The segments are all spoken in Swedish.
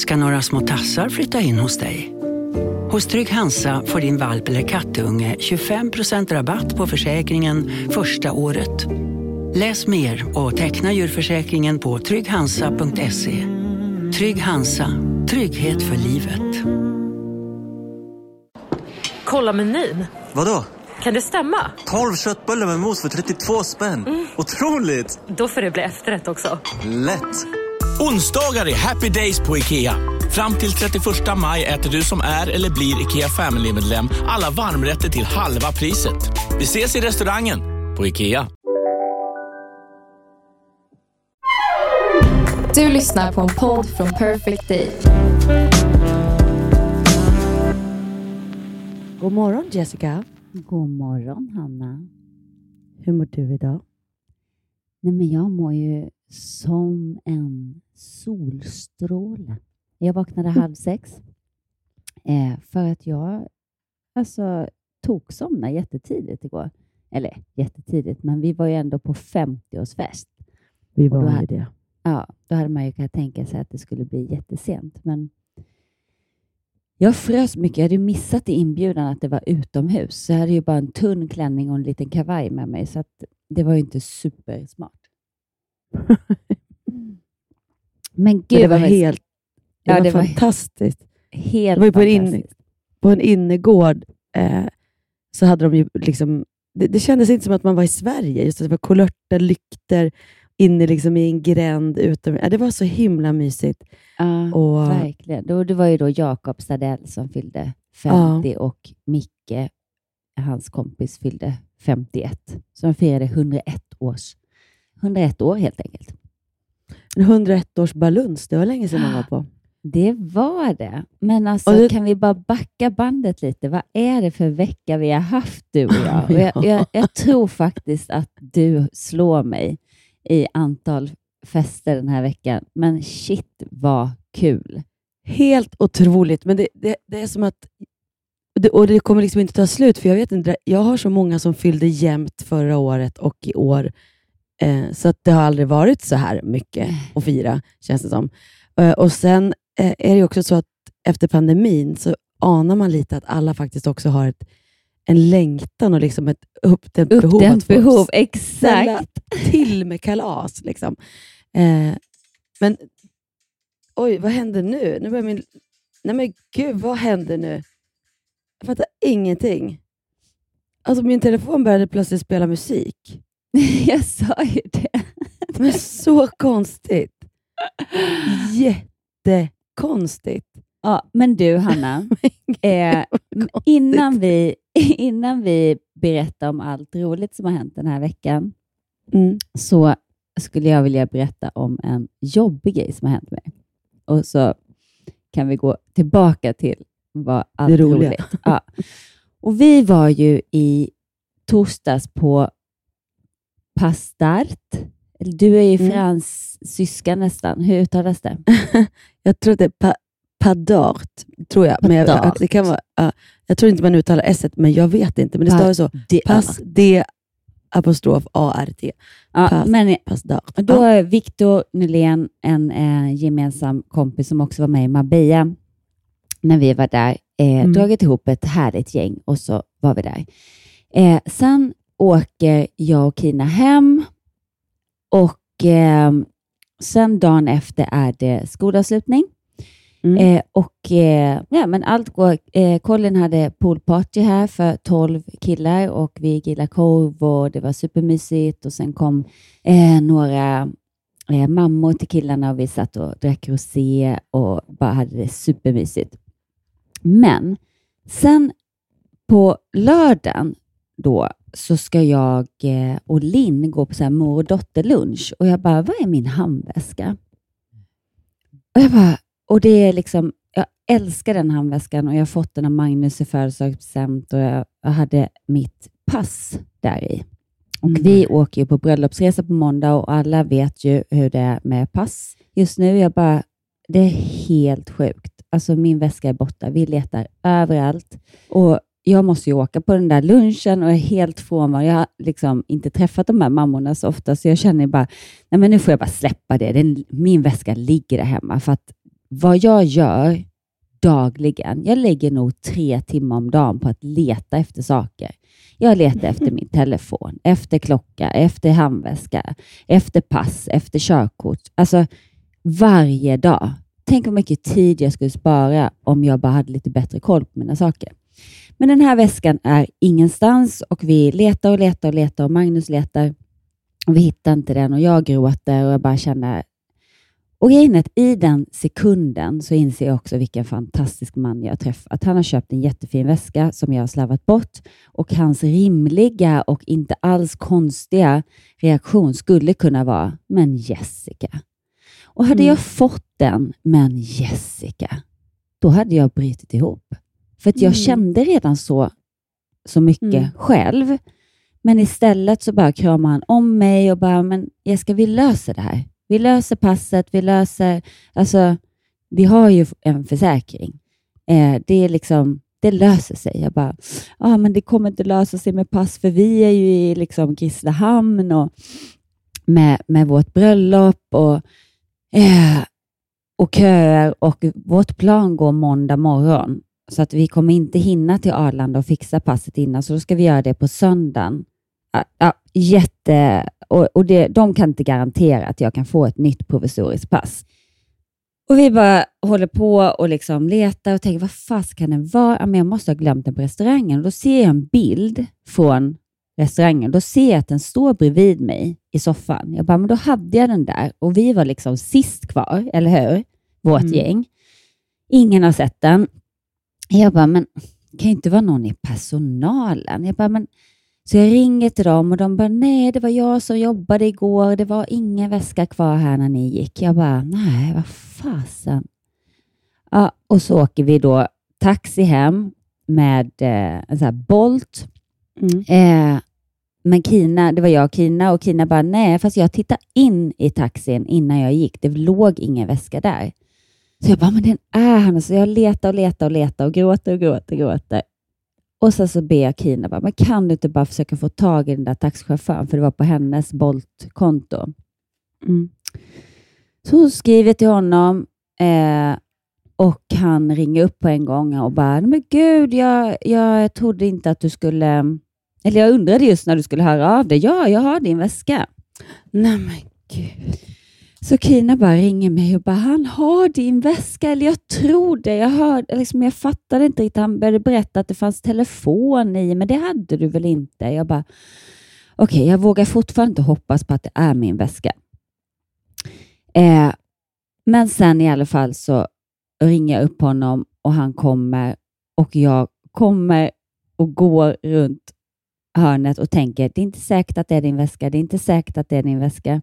ska några små tassar flytta in hos dig. Hos Trygg Hansa får din valp eller kattunge 25% rabatt på försäkringen första året. Läs mer och teckna djurförsäkringen på trygghansa.se. Trygg Hansa, trygghet för livet. Kolla menyn. Vadå? Kan det stämma? 12 köttbullar med mos för 32 spänn. Otroligt! Då får det bli efterrätt också. Lätt! Onsdagar är happy days på IKEA. Fram till 31 maj äter du som är eller blir IKEA Family-medlem alla varmrätter till halva priset. Vi ses i restaurangen på IKEA. Du lyssnar på en podd från Perfect Day. God morgon Jessica. God morgon Hanna. Hur mår du idag? Nej, men jag mår ju som en solstråle. Jag vaknade halv sex eh, för att jag alltså, toksomnade jättetidigt igår. Eller jättetidigt, men vi var ju ändå på 50-årsfest. Vi var ju hade- det. Ja, då hade man ju kunnat tänka sig att det skulle bli jättesent. Men jag frös mycket. Jag hade missat i inbjudan att det var utomhus. Så jag hade ju bara en tunn klänning och en liten kavaj med mig. Så det var ju inte supersmart. Men gud Men det var vad helt det Ja, var det var fantastiskt. helt det var på en in-. På en innergård eh, så hade de ju liksom... Det, det kändes inte som att man var i Sverige. Just att det var kulörta lykter inne liksom i en gränd. Utom, ja, det var så himla mysigt. Ja, Och- verkligen. Då, det var ju då Jakob Stadell som fyllde 50 och Micke, hans kompis, fyllde 51. Så de firade 101 års 101 år helt enkelt. En 101 års baluns, det var länge sedan man var på. Det var det. Men alltså, det- kan vi bara backa bandet lite? Vad är det för vecka vi har haft, du och jag? Och jag, Ja. jag, jag tror faktiskt att du slår mig i antal fester den här veckan. Men shit vad kul! Helt otroligt, men det, det, det är som att... Det, och det kommer liksom inte ta slut, för jag vet inte, jag har så många som fyllde jämnt förra året och i år, eh, så att det har aldrig varit så här mycket att fira, känns det som. Eh, och Sen eh, är det också så att efter pandemin så anar man lite att alla faktiskt också har ett, en längtan och liksom ett uppdämt behov. Uppdämt att behov, exakt. till med kalas. Liksom. Eh, men oj, vad händer nu? nu börjar min... Nej men gud, vad händer nu? Jag fattar ingenting. Alltså min telefon började plötsligt spela musik. Jag sa ju det. Men så konstigt. Jättekonstigt. Ja, men du Hanna, eh, innan, vi, innan vi berättar om allt roligt som har hänt den här veckan, Mm. så skulle jag vilja berätta om en jobbig grej som har hänt mig. Och så kan vi gå tillbaka till vad allt Det roliga. roligt. Ja. Och vi var ju i torsdags på Pastart. Du är ju Mm. fransyska nästan. Hur uttalas det? Jag tror att det är pa padart, tror jag. Men jag, det kan vara, ja, jag tror inte man uttalar s men jag vet inte. Men det står så. Pass, D, apostrof, A-R-T. Ja, Pass, men Passdart. Då är Victor Nylén, en eh, gemensam kompis som också var med i Marbella, när vi var där, eh, Mm. dragit ihop ett härligt gäng och så var vi där. Eh, sen åker jag och Kina hem och eh, sen dagen efter är det skolavslutning. Mm. Eh, och eh, ja, men allt går. Eh, Colin hade poolparty här för 12 killar och vi grillade korv och det var supermysigt och sen kom eh, några eh, mammor till killarna och vi satt och drack rosé och bara hade det supermysigt. Men sen på lördagen då så ska jag eh, och Linn gå på så här mor och dotterlunch och jag bara, vad är min handväska? Och jag bara, och det är liksom, jag älskar den handväskan och jag har fått den av Magnus i födelsedagspresent och jag, jag hade mitt pass där i. Och Mm. vi åker ju på bröllopsresa på måndag och alla vet ju hur det är med pass just nu. Jag bara, det är helt sjukt. Alltså min väska är borta. Vi letar överallt och jag måste ju åka på den där lunchen och är helt frånvarande. Jag har liksom inte träffat de här mammorna så ofta, så jag känner bara, nej men nu får jag bara släppa det. Den, min väska ligger där hemma för att vad jag gör dagligen, jag lägger nog tre timmar om dagen på att leta efter saker. Jag letar efter min telefon, efter klocka, efter handväska, efter pass, efter körkort. Alltså varje dag. Tänk hur mycket tid jag skulle spara om jag bara hade lite bättre koll på mina saker. Men den här väskan är ingenstans och vi letar och letar och letar och Magnus letar. Och vi hittar inte den och jag gråter och jag bara känner... Och grejen är att i den sekunden så inser jag också vilken fantastisk man jag har träffat. Han har köpt en jättefin väska som jag har slarvat bort och hans rimliga och inte alls konstiga reaktion skulle kunna vara, men Jessica. Och hade Mm. jag fått den, men Jessica, då hade jag brutit ihop. För jag Mm. kände redan så, så mycket Mm. själv. Men istället så bara kramade han om mig och bara, men Jessica, vi löser det här. Vi löser passet, vi löser, alltså, vi har ju en försäkring. Eh, det är liksom, det löser sig. Jag bara, ja men det kommer inte lösa sig med pass, för vi är ju i liksom Grisslehamn och med, med vårt bröllop och, eh, och köer och vårt plan går måndag morgon. Så att vi kommer inte hinna till Arlanda och fixa passet innan, så då ska vi göra det på söndagen. Ja, ja, jätte... Och, och det, de kan inte garantera att jag kan få ett nytt provisoriskt pass. Och vi bara håller på och liksom letar och tänker, vad fast kan den vara? Ja, men jag måste ha glömt den på restaurangen. Och då ser jag en bild från restaurangen. Då ser jag att den står bredvid mig i soffan. Jag bara, men då hade jag den där och vi var liksom sist kvar, eller hur? Vårt Mm. gäng. Ingen har sett den. Jag bara, men det kan ju inte vara någon i personalen. Jag bara, men så jag ringer till dem och de bara, nej, det var jag som jobbade igår. Det var ingen väska kvar här när ni gick. Jag bara, nej, vad fasen. Ja, och så åker vi då taxi hem med eh, en sån här Bolt. Mm. Eh, men Kina, det var jag och Kina och Kina bara, nej, fast jag tittade in i taxin innan jag gick. Det låg ingen väska där. Så jag bara, men den är här. Så jag letar och letar och letar och gråter och gråter och gråter. Och sen så ber jag Kina, bara, men kan du inte bara försöka få tag i den där taxichauffören? För det var på hennes Bolt-konto. Mm. Så hon skriver till honom eh, och han ringer upp på en gång och bara, men gud, jag, jag trodde inte att du skulle... Eller jag undrade just när du skulle höra av dig. Ja, jag har din väska. Nej men gud. Så Kina bara ringer mig och bara, han har din väska, eller jag tror det. Jag, hörde, liksom, jag fattade inte riktigt. Han började berätta att det fanns telefon i, men det hade du väl inte? Jag bara, okej, jag vågar fortfarande inte hoppas på att det är min väska. Eh, men sen i alla fall så ringer jag upp honom och han kommer och jag kommer och går runt hörnet och tänker, det är inte säkert att det är din väska, det är inte säkert att det är din väska.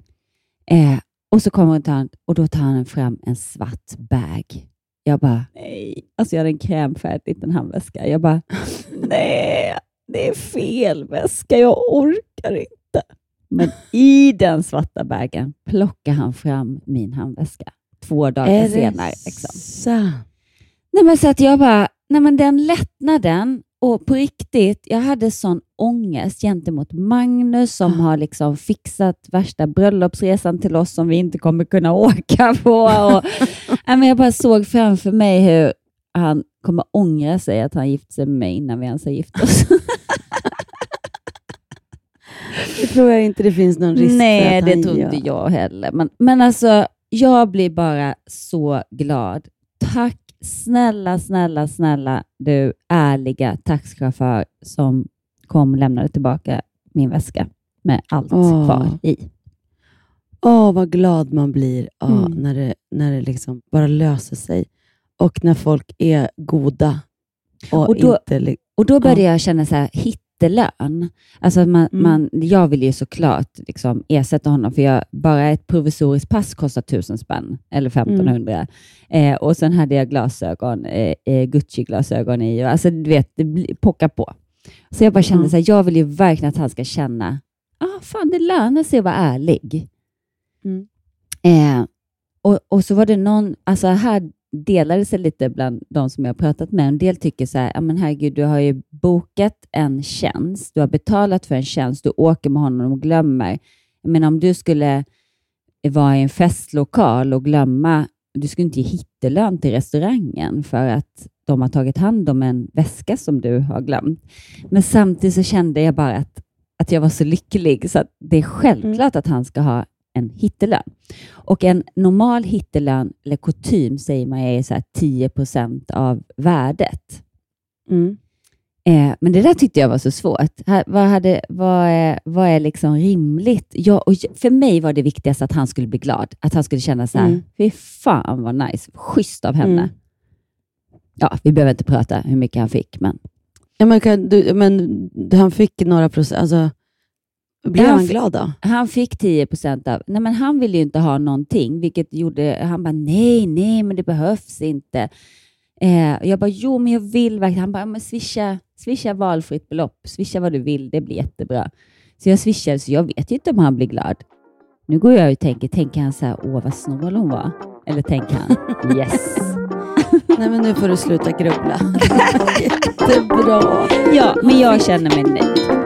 Eh, och så kommer han och då tar han fram en svart bag. Jag bara, nej. Alltså jag hade en krämfärgad liten handväska. Jag bara, nej, det är fel väska. Jag orkar inte. Men i den svarta bagen plockar han fram min handväska två dagar Är det senare. Liksom. sant? Nej, men så att jag bara, nej men den lättnaden och på riktigt, jag hade sån ångest gentemot Magnus som har liksom fixat värsta bröllopsresan till oss som vi inte kommer kunna åka på. Och, men jag bara såg framför mig hur han kommer ångra sig att han gift sig med mig innan vi ens har gift oss. Det tror jag inte det finns någon risk för Nej, att det tror inte jag heller. Men, men alltså, jag blir bara så glad. Tack snälla, snälla, snälla du ärliga taxichaufför som kom och lämnade tillbaka min väska med allt Åh. kvar i. Åh, vad glad man blir ja, Mm. när det, när det liksom bara löser sig. Och när folk är goda. Och, Och då- inte, Och då började jag känna så här, hittelön. Alltså man, Mm. man, jag vill ju såklart liksom ersätta honom, för jag, bara ett provisoriskt pass kostar tusen spänn, eller 1500. Eh, och sen hade jag glasögon, eh, eh, Gucci-glasögon i. Alltså, du vet, det pockar på. Så jag bara kände Mm. så här, jag vill ju verkligen att han ska känna, ah, fan det lönar sig att vara ärlig. Mm. Eh, och, och så var det någon, alltså här delade sig lite bland de som jag har pratat med. En del tycker så här, ja men herregud, du har ju bokat en tjänst, du har betalat för en tjänst, du åker med honom och glömmer. Menar om du skulle vara i en festlokal och glömma du skulle inte ge hittelön till restaurangen för att de har tagit hand om en väska som du har glömt. Men samtidigt så kände jag bara att, att jag var så lycklig så att det är självklart att han ska ha en hittelön. Och en normal hittelön, eller kutym säger man är så här 10 procent av värdet. Mm. Eh, men det där tyckte jag var så svårt. Ha, vad, hade, vad, är, vad är liksom rimligt? Jag, och för mig var det viktigast att han skulle bli glad. Att han skulle känna så här, Mm. fy fan vad nice, schysst av henne. Mm. Ja, vi behöver inte prata hur mycket han fick, men Ja, men, du, men han fick några procent, alltså, blev han glad då? han fick 10 procent av... Nej, men han ville ju inte ha någonting, vilket gjorde... Han bara, nej, nej, men det behövs inte. Eh, jag bara, jo, men jag vill verkligen. Han bara, men swisha, swisha valfritt belopp. Swisha vad du vill, det blir jättebra. Så jag swishade, så jag vet ju inte om han blir glad. Nu går jag och tänker, tänker han så här, åh vad snål hon var? Eller tänker han, yes. Nej, men nu får du sluta grubbla. Jättebra. Ja, men jag känner mig nöjd.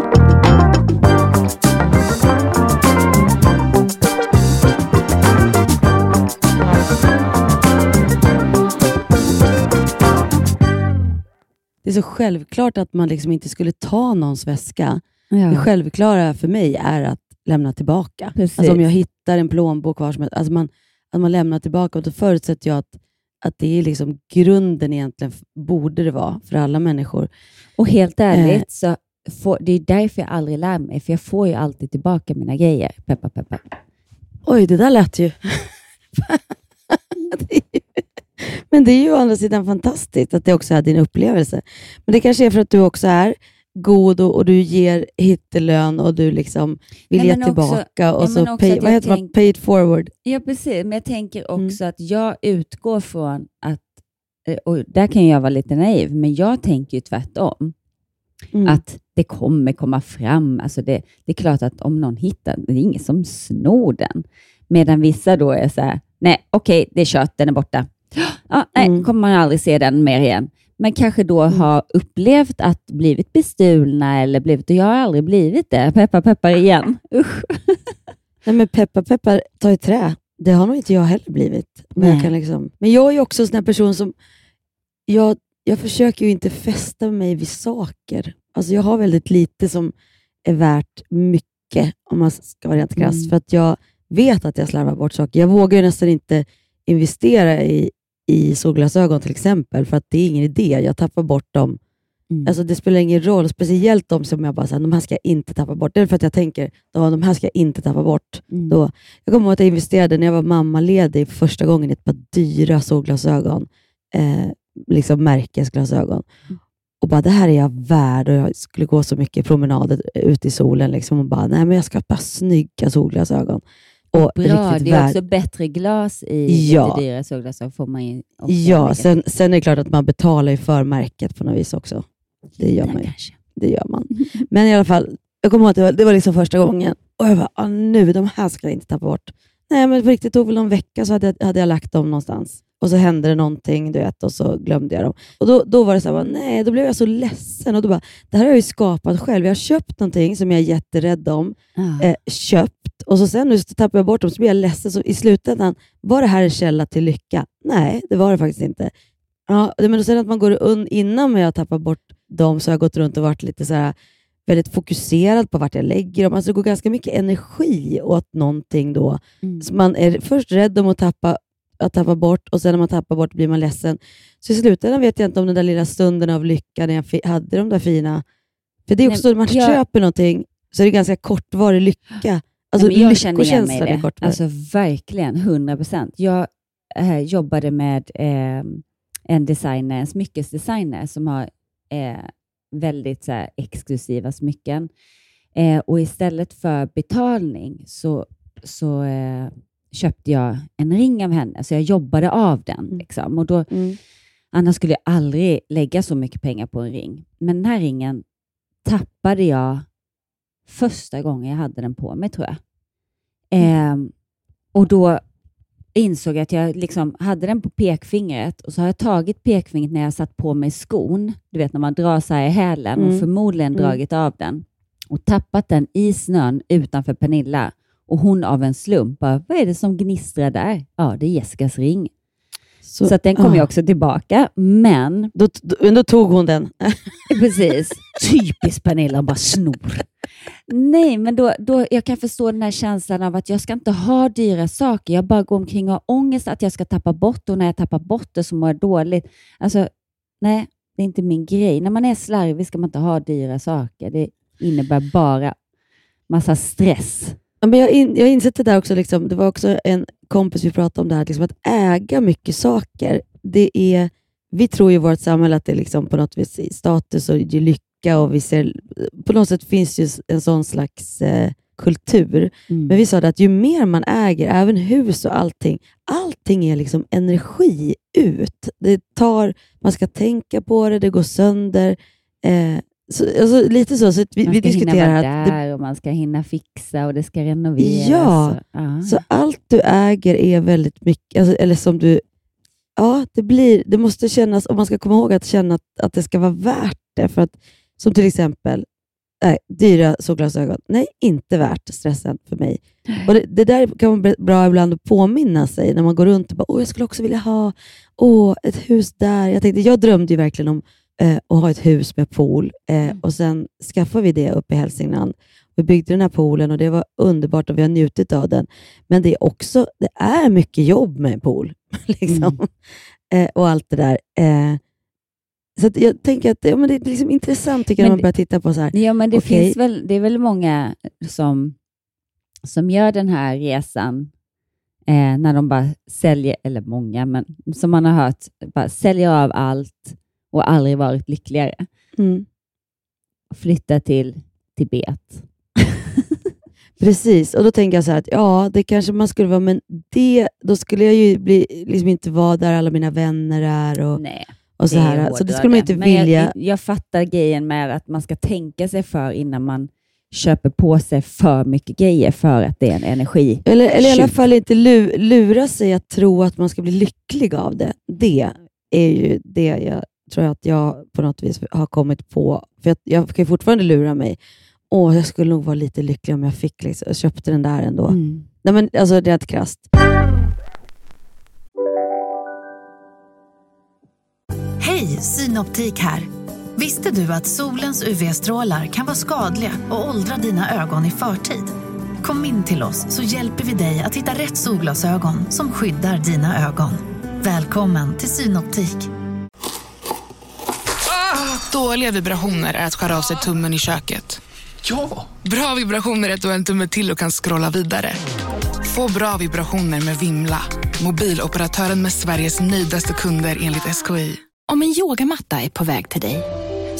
Det är så självklart att man liksom inte skulle ta någons väska. Det Ja. självklara för mig är att lämna tillbaka. Precis. Alltså om jag hittar en plånbok var som helst, alltså man, att man lämnar tillbaka. Och då förutsätter jag att, att det är liksom grunden egentligen, borde det vara, för alla människor. Och helt Eh. ärligt, så får, det är därför jag aldrig lär mig, för jag får ju alltid tillbaka mina grejer. Peppa, peppa. Oj, det där lät ju... Det Men det är ju å andra sidan fantastiskt att det också är din upplevelse. Men det kanske är för att du också är god och, och du ger hittelön och du liksom vill ge tillbaka. och så pay, vad heter man? tänk- Pay it forward. Ja, precis. Men jag tänker Mm. också att jag utgår från att, eh, och där kan jag vara lite naiv, men jag tänker ju tvärtom. Mm. Att det kommer komma fram. Alltså det, det är klart att om någon hittar det är ingen som snor den. Medan vissa då är så här, nej okej, det är kört, den är borta. Ja, nej, Mm. kommer man aldrig se den mer igen. Men kanske då har upplevt att blivit bestulna eller blivit, och jag har aldrig blivit det. Peppar peppar igen. Usch. Nej, men peppar peppar, ta i trä. Det har nog inte jag heller blivit. Men jag, kan liksom, men jag är också en sån person som... Jag, jag försöker ju inte fästa mig vid saker. Alltså jag har väldigt lite som är värt mycket, om man ska vara rent krasst. Mm. För att jag vet att jag slarvar bort saker. Jag vågar ju nästan inte investera i, i solglasögon till exempel, för att det är ingen idé. Jag tappar bort dem. Mm. Alltså det spelar ingen roll, speciellt de som jag bara säger, de här ska jag inte tappa bort. Det är för att jag tänker, "Ja, de här ska jag inte tappa bort. Mm. Då, jag kommer ihåg att jag investerade när jag var mammaledig för första gången i ett par dyra solglasögon. Eh, liksom märkesglasögon. Mm. Och bara, det här är jag värd och jag skulle gå så mycket promenader ute i solen. Liksom, och bara, nej men jag ska ha ett par snygga solglasögon. Och Bra, det är också bättre glas i Ja. lite dyrare solglasögon. Får man också Ja, sen, sen är det klart att man betalar för märket på något vis också. Det gör man ju. Det gör man. Men i alla fall, jag kommer ihåg att det var, det var liksom första gången. Och jag bara, ah, nu, de här ska jag inte tappa bort. Nej, men på riktigt, det tog väl någon vecka så hade jag, hade jag lagt dem någonstans. Och så hände det någonting, du vet, och så glömde jag dem. Och då, då var det så här, nej, då blev jag så ledsen. Och då bara, det här har jag ju skapat själv. Jag har köpt någonting som jag är jätterädd om. Ja. Eh, köpt. Och så sen nu tappar jag bort dem, så blir jag ledsen. Så i slutändan, var det här en källa till lycka? Nej, det var det faktiskt inte. Ja, men sen att man går un, innan jag tappar bort dem så har jag gått runt och varit lite så här, väldigt fokuserad på vart jag lägger dem. Alltså det går ganska mycket energi åt någonting då. Mm. Så man är först rädd om att tappa, att tappa bort och sen när man tappar bort blir man ledsen. Så i slutändan vet jag inte om den där lilla stunden av lycka när jag hade de där fina... För det är också när man jag- köper någonting så är det ganska kortvarig lycka. Alltså Nej, jag känner igen mig i det. kortvarig. Alltså verkligen, 100 procent. Jag eh, jobbade med eh, en designer, en smyckesdesigner som har eh, väldigt så här, exklusiva smycken. Eh, och istället för betalning så, så eh, köpte jag en ring av henne, så jag jobbade av den. Mm. Liksom. Och då, Mm. Annars skulle jag aldrig lägga så mycket pengar på en ring. Men den här ringen tappade jag första gången jag hade den på mig, tror jag. Ehm, och då insåg jag att jag liksom hade den på pekfingret och så har jag tagit pekfingret när jag satt på mig skon. Du vet när man drar så här i hälen och Mm. förmodligen Mm. dragit av den och tappat den i snön utanför Pernilla. Och hon av en slump bara, vad är det som gnistrar där? Ja, det är Jessicas ring. Så, att den kom ju ja. också tillbaka, men Då, då, då tog hon den. Precis. Typiskt Pernilla, hon bara snor. Nej, men då, då, jag kan förstå den här känslan av att jag ska inte ha dyra saker. Jag bara går omkring och har ångest att jag ska tappa bort och när jag tappar bort det så mår jag dåligt. Alltså, nej, det är inte min grej. När man är slarvig ska man inte ha dyra saker. Det innebär bara massa stress. Ja, men jag, har in, jag insett det där också, liksom, det var också en kompis vi pratade om det här, liksom, att äga mycket saker. Det är, vi tror ju i vårt samhälle att det liksom på något vis är status och lycka och vi ser, på något sätt finns ju en sån slags eh, kultur. Mm. Men vi sa det att ju mer man äger, även hus och allting, allting är liksom energi ut. Det tar, man ska tänka på det, det går sönder. Eh, så, alltså, lite så, så vi, man vi ska hinna diskuterar vara att det där och man ska hinna fixa och det ska renoveras. Ja, ja. Så allt du äger är väldigt mycket, alltså, eller som du, ja, det blir, det måste kännas, och man ska komma ihåg att känna att, att det ska vara värt det. För att, som till exempel, nej, dyra solglasögon, nej, inte värt stressen för mig. Och det, det där kan vara bra ibland att påminna sig när man går runt och bara, åh, jag skulle också vilja ha åh, ett hus där. Jag, tänkte, jag drömde ju verkligen om eh, att ha ett hus med pool eh, och sen skaffade vi det uppe i Hälsingland. Vi byggde den här poolen och det var underbart och vi har njutit av den. Men det är också det är mycket jobb med en pool. liksom. eh, och allt det där. Eh, så jag tänker att ja, men det är liksom intressant tycker jag, Men när man börjar titta på så här. Ja, men det, Okej. finns väl, det är väl många som, som gör den här resan eh, när de bara säljer, eller många, men som man har hört, bara säljer av allt och aldrig varit lyckligare. Mm, Flytta till Tibet. precis, och då tänker jag så här att ja, det kanske man skulle vara, men det, då skulle jag ju bli, liksom inte vara där alla mina vänner är och, Nej, och så det är här. Så det skulle man inte Men vilja. Jag, jag fattar grejen med att man ska tänka sig för innan man köper på sig för mycket grejer för att det är en energi. Eller, eller i alla fall inte lu, lura sig att tro att man ska bli lycklig av det. Det är ju det jag tror att jag på något vis har kommit på. För jag, jag kan ju fortfarande lura mig. Åh, jag skulle nog vara lite lycklig om jag fick liksom, jag köpte den där ändå. Mm. Nej, men alltså rent krasst. Hej, Synoptik här. Visste du att solens UV-strålar kan vara skadliga och åldra dina ögon i förtid? Kom in till oss så hjälper vi dig att hitta rätt solglasögon som skyddar dina ögon. Välkommen till Synoptik. Dåliga vibrationer är att skära av sig tummen i köket. Ja! Bra vibrationer är att du har en tumme till och kan scrolla vidare. Få bra vibrationer med Vimla. Mobiloperatören med Sveriges nöjdaste kunder enligt SKI. Om en yogamatta är på väg till dig,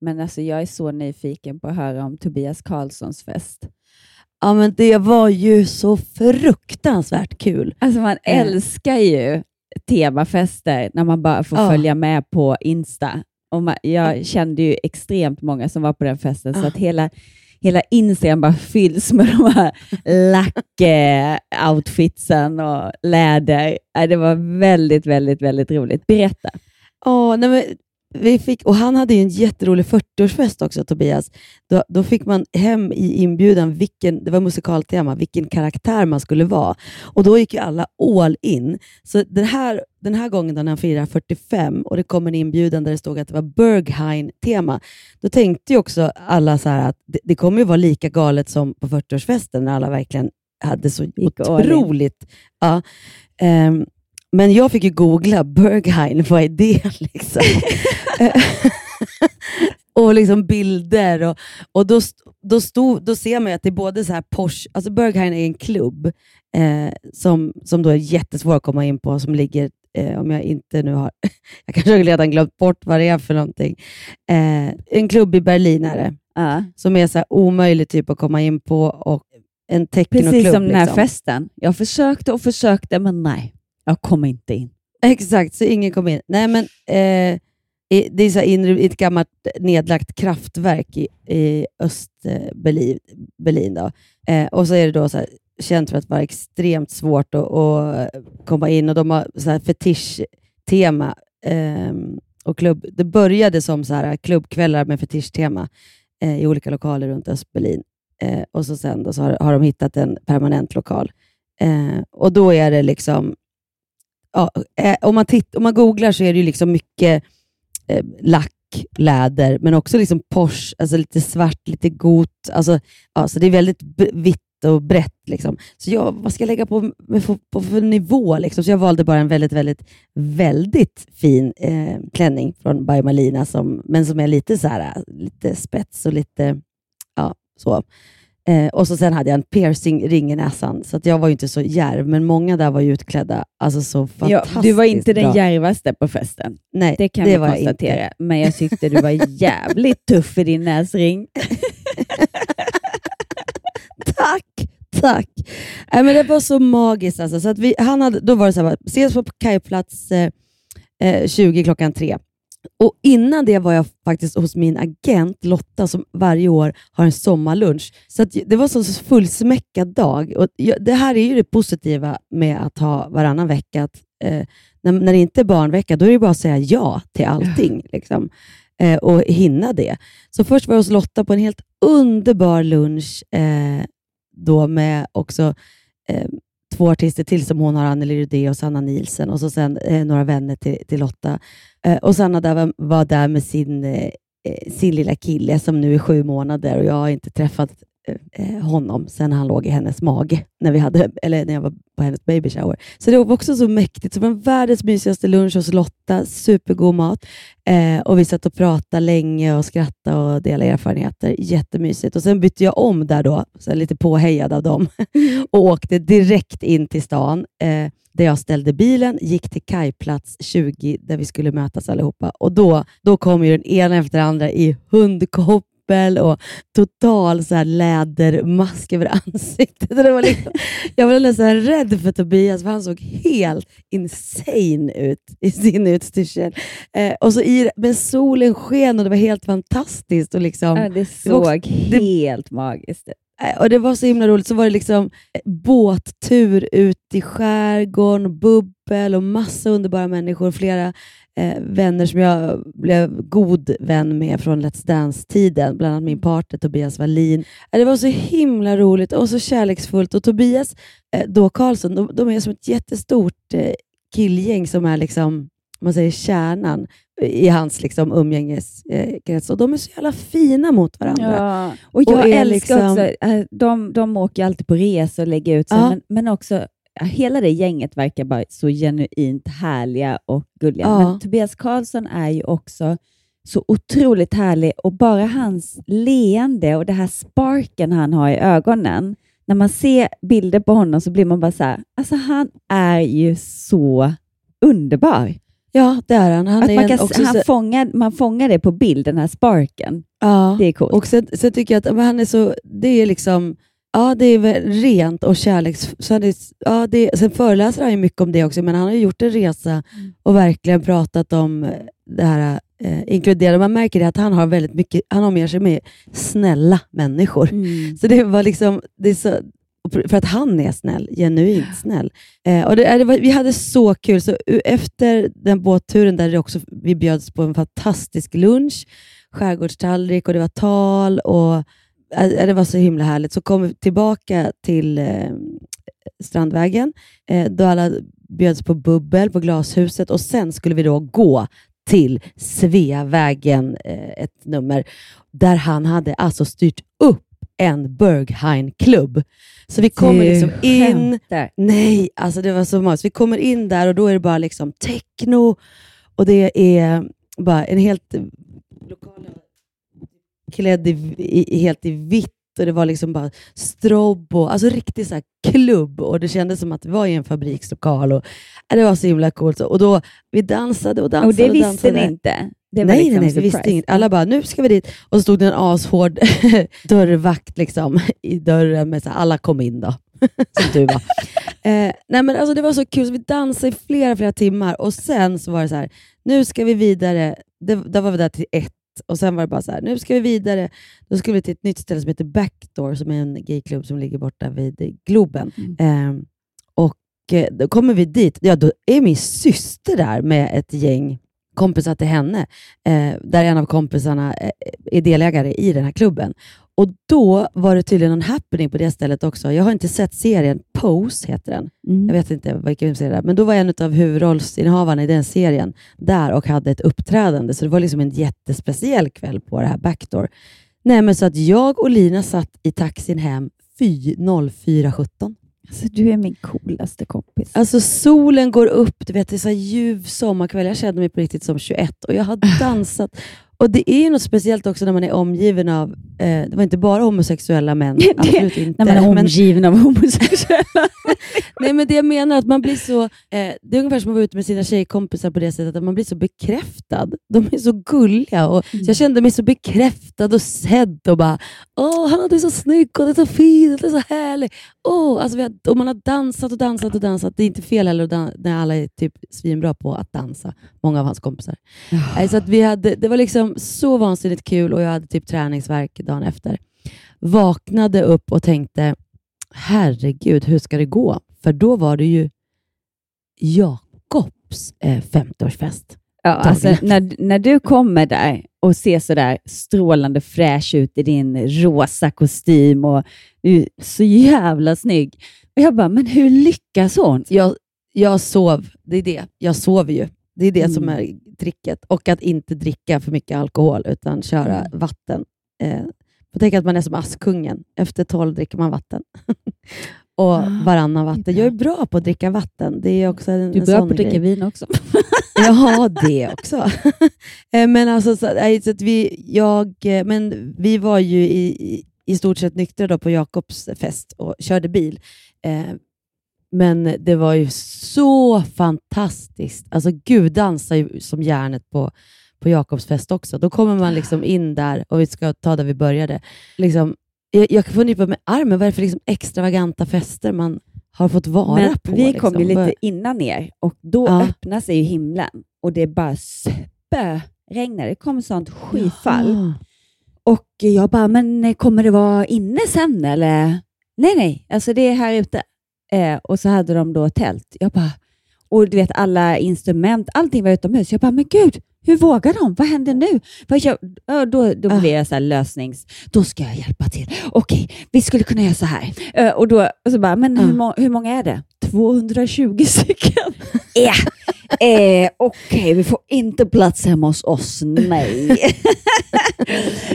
Men alltså, jag är så nyfiken på att höra om Tobias Karlssons fest. Ja, men det var ju så fruktansvärt kul. Alltså man Eh. älskar ju temafester när man bara får Ja. följa med på Insta. Och man, jag kände ju extremt många som var på den festen, så Ja. att hela, hela Instagram bara fylls med de här lack-outfitsen och läder. Nej, Det var väldigt, väldigt, väldigt roligt. Berätta. Ja, nej men, vi fick, och han hade ju en jätterolig 40-årsfest också, Tobias. Då, då fick man hem i inbjudan, vilken, det var musikaltema, vilken karaktär man skulle vara. Och Då gick ju alla all in. Så den här, den här gången då när han firar 45 och det kom en inbjudan där det stod att det var Berghain-tema, då tänkte ju också alla så att det, det kommer ju vara lika galet som på 40-årsfesten när alla verkligen hade så Gick otroligt... Ja, ehm, men jag fick ju googla Berghain, vad är det? Liksom. och liksom bilder. Och, och då, då, stod, då ser man att det är både så här Porsche, alltså Berghain är en klubb eh, som, som då är jättesvår att komma in på, som ligger, eh, om jag inte nu har, jag kanske redan glömt bort vad det är för någonting. Eh, en klubb i Berlin är det, Ja. som är så här omöjlig typ att komma in på och en. Precis som den här liksom. festen. Jag försökte och försökte, men nej, jag kom inte in. Exakt, så ingen kom in. Nej, men eh, det är så inre, ett gammalt nedlagt kraftverk i, i Östberlin. Berlin då. Eh, och så är det då så här, känt för att vara extremt svårt att, att komma in och de har så här fetisch-tema. Eh, och klubb, det började som så här klubbkvällar med fetischtema eh, i olika lokaler runt Östberlin. Eh, och så sen då så har, har de hittat en permanent lokal. Eh, och då är det liksom ja, eh, om, man titt, om man googlar så är det ju liksom mycket eh, lack, läder, men också liksom Porsche, alltså lite svart, lite got. Alltså, ja, så det är väldigt b- vitt och brett. Liksom. Så jag, vad ska jag lägga på, på, på för nivå? Liksom? Så jag valde bara en väldigt, väldigt, väldigt fin eh, klänning från By Malina, som, men som är lite, så här, lite spets och lite ja, så. Eh, och så sen hade jag en piercing-ring i näsan, så att jag var inte så djärv, men många där var ju utklädda. Alltså så Ja, fantastiskt du var inte den bra. djärvaste på festen. Nej, Det kan det vi var jag konstatera. inte. Men jag tyckte du var jävligt tuff i din näsring. Tack, tack. Nej, men det var så magiskt. Alltså. Så att vi, han hade, då var det så här, ses på kajplats eh, eh, 20 klockan tre. Och Innan det var jag faktiskt hos min agent Lotta som varje år har en sommarlunch. Så det var så fullsmäckad dag. Och jag, det här är ju det positiva med att ha varannan vecka. Att, eh, när, när det inte är barnvecka, då är det bara att säga ja till allting. Liksom. Eh, och hinna det. Så först var jag hos Lotta på en helt underbar lunch eh, då med också eh, två artister till som hon har, Anneli Rudé och Sanna Nielsen och så sen eh, några vänner till, till Lotta. Eh, och Sanna där var, var där med sin, eh, eh sin lilla kille som nu är sju månader och jag har inte träffat honom sen han låg i hennes mage, när, vi hade, eller när jag var på hennes baby shower. Så det var också så mäktigt. Det var världens mysigaste lunch hos Lotta, supergod mat. Eh, och Vi satt och pratade länge och skrattade och delade erfarenheter. Jättemysigt. Och Sen bytte jag om där då, så lite påhejad av dem, och åkte direkt in till stan. Eh, där jag ställde bilen, gick till kajplats 20 där vi skulle mötas allihopa. Och då, då kom ju den ena efter den andra i hundkoppel och total så här lädermask över ansiktet. Det var liksom, jag var nästan rädd för Tobias, för han såg helt insane ut i sin utstyrsel. Eh, och så i, men solen sken och det var helt fantastiskt. Och liksom, Ja, det såg också- det- helt magiskt ut. Eh, och Det var så himla roligt. Så var det liksom eh, båttur ut i skärgården, bubbel och massa underbara människor. Flera eh, vänner som jag blev god vän med från Let's Dance-tiden. Bland annat min partner Tobias Wallin. Eh, Det var så himla roligt och så kärleksfullt. Och Tobias eh, då Karlsson, de, de är som ett jättestort eh, killgäng som är liksom, om man säger kärnan i hans liksom, umgängeskrets. Och de är så jävla fina mot varandra. Ja, och jag Och älskar liksom- också, äh, de, de åker alltid på resor och lägger ut sig, Ja. men, men också hela det gänget verkar bara så genuint härliga och gulliga. Ja. Men Tobias Karlsson är ju också så otroligt härlig och bara hans leende och det här sparken han har i ögonen. När man ser bilder på honom så blir man bara så här, alltså han är ju så underbar. Ja, det är han. Han, Att är man, kan, också han så- fångar, man fångar det på bild, den här sparken. Ja. Det är coolt. Och sen, sen tycker jag att men han är så, det är liksom, ja det är väl rent och kärleks... Så är, ja, det, sen föreläser han ju mycket om det också, men han har gjort en resa och verkligen pratat om eh, det här eh, inkluderande. Man märker det att han har väldigt mycket, han omger sig med snälla människor. Mm. Så det var liksom, det så, för att han är snäll, genuint snäll. Eh, och det, eh, det var, vi hade så kul, så efter den båtturen där det också, vi bjöds på en fantastisk lunch, skärgårdstallrik och det var tal och det var så himla härligt. Så kom vi tillbaka till eh, Strandvägen, eh, då alla bjöds på bubbel på Glashuset och sen skulle vi då gå till Sveavägen, eh, ett nummer, där han hade alltså styrt upp en Berghain-klubb. Så vi kommer liksom in... skämtar. Nej, alltså det var så magiskt. Vi kommer in där och då är det bara liksom techno och det är bara en helt lokalen klädd i, i, helt i vitt och det var liksom bara strobb och alltså riktigt så klubb och det kändes som att vi var i en fabrikslokal. Och, ja, det var så himla coolt. Och då, vi dansade och dansade Och det och visste dansade. ni inte? Nej, liksom nej, nej, vi visste inget. Alla bara, nu ska vi dit. Och så stod det en ashård dörrvakt liksom, i dörren med så här, alla kom in då, som du var. Eh, nej men alltså det var så kul, så vi dansade i flera, flera timmar och sen så var det så här, nu ska vi vidare. Det, där var vi där till ett och sen var det bara så här, nu ska vi vidare. Då skulle vi till ett nytt ställe som heter Backdoor, som är en gayklubb som ligger borta vid Globen. Eh, och eh, då kommer vi dit, ja då är min syster där med ett gäng kompisar till henne, eh, där en av kompisarna eh, är delägare i den här klubben. Och Då var det tydligen en happening på det stället också. Jag har inte sett serien, Pose heter den. Mm. Jag vet inte vilken serie det är, men då var en av huvudrollsinnehavarna i den serien där och hade ett uppträdande, så det var liksom en jättespeciell kväll på det här Backdoor. Nej, men så att jag och Lina satt i taxin hem fy 04.17. Alltså, du är min coolaste kompis. Alltså solen går upp, du vet, det är så ljuv sommarkväll. Jag kände mig på riktigt som 21 och jag har dansat. Och Det är ju något speciellt också när man är omgiven av, eh, det var inte bara homosexuella män, absolut inte. När man är men- omgiven av homosexuella. Nej, men det jag menar att man blir så... Eh, det är ungefär som att vara ute med sina tjejkompisar på det sättet att man blir så bekräftad. De är så gulliga. Och, så jag kände mig så bekräftad och sedd och bara Åh, han är så snygg och det är så fin och det är så härlig. Åh, alltså vi har, och man har dansat och dansat och dansat. Det är inte fel heller när alla är typ svinbra på att dansa, många av hans kompisar. Nej, Så att vi hade, det var liksom så vansinnigt kul och jag hade typ träningsvärk dagen efter. Vaknade upp och tänkte, herregud, hur ska det gå? För då var det ju Jakobs eh, 50-årsfest. Ja, alltså, när, när du kommer där och ser så där strålande fräsch ut i din rosa kostym och du är så jävla snygg. Och jag bara, men hur lyckas hon? Jag, jag sov, det är det. Jag sover ju. Det är det Mm. som är tricket. Och att inte dricka för mycket alkohol, utan köra Mm. vatten. Eh, tänker att man är som Askungen. Efter tolv dricker man vatten. och Ah, varannan vatten. Jag är bra på att dricka vatten. Det är också en, Du är en bra på att dricka vin också. Ja, det också. Eh, men alltså, så, så att vi, jag, eh, men vi var ju i, i, i stort sett nyktra då på Jakobs fest och körde bil. Eh, men det var ju så fantastiskt. Alltså Gud dansar ju som järnet på, på Jakobs fest också. Då kommer man liksom in där, och vi ska ta där vi började. Liksom, jag, jag får nypa med armen. Vad är det för liksom extravaganta fester man har fååt vara Men på? vi liksom? kom ju lite innan er och då Ja. öppnar sig ju himlen och det bara spöregnar. Det kom sånt skyfall. Jaha. Och jag bara, men kommer det vara inne sen eller? Nej, nej, alltså det är här ute. Eh, och så hade de då tält. Jag bara, och du vet alla instrument, allting var utomhus. Jag bara, men gud, hur vågar de? Vad händer nu? Jag, ja, då då Ah. blev jag så här lösnings... Då ska jag hjälpa till. Okej, vi skulle kunna göra så här. Eh, och, då, och så bara, men hur, Ah. må, hur många är det? 220 stycken. Ja, eh, okej, vi får inte plats hemma hos oss, nej.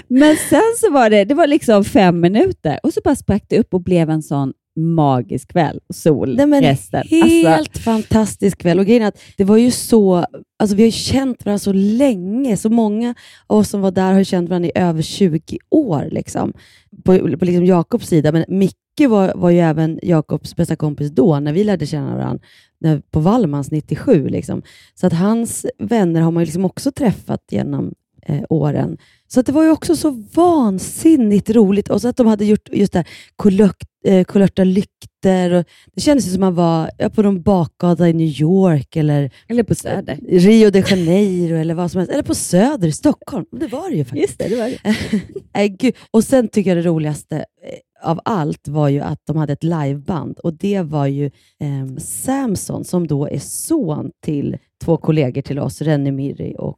Men sen så var det, det var liksom fem minuter och så bara sprack det upp och blev en sån magisk kväll sol Nej, men resten. Helt Alltså, fantastisk kväll. Och grejen är att det var ju så, alltså vi har ju känt varandra så länge. Så många av oss som var där har känt varandra i över 20 år. Liksom. På, på liksom Jakobs sida. Men Micke var, var ju även Jakobs bästa kompis då, när vi lärde känna varandra när, på Wallmans 97. Liksom. Så att hans vänner har man ju liksom också träffat genom eh, åren. Så att det var ju också så vansinnigt roligt. Och så att de hade gjort just det här kolört, eh, kolörta lykter. Och det kändes som man var ja, på någon bakgata i New York eller eller på Söder. Rio de Janeiro eller vad som helst. Eller på Söder i Stockholm. Det var det ju faktiskt. Just det, det var det. Och sen tycker jag det roligaste eh, av allt var ju att de hade ett liveband och det var ju eh, Samson som då är son till två kollegor till oss, Renny Mirri och,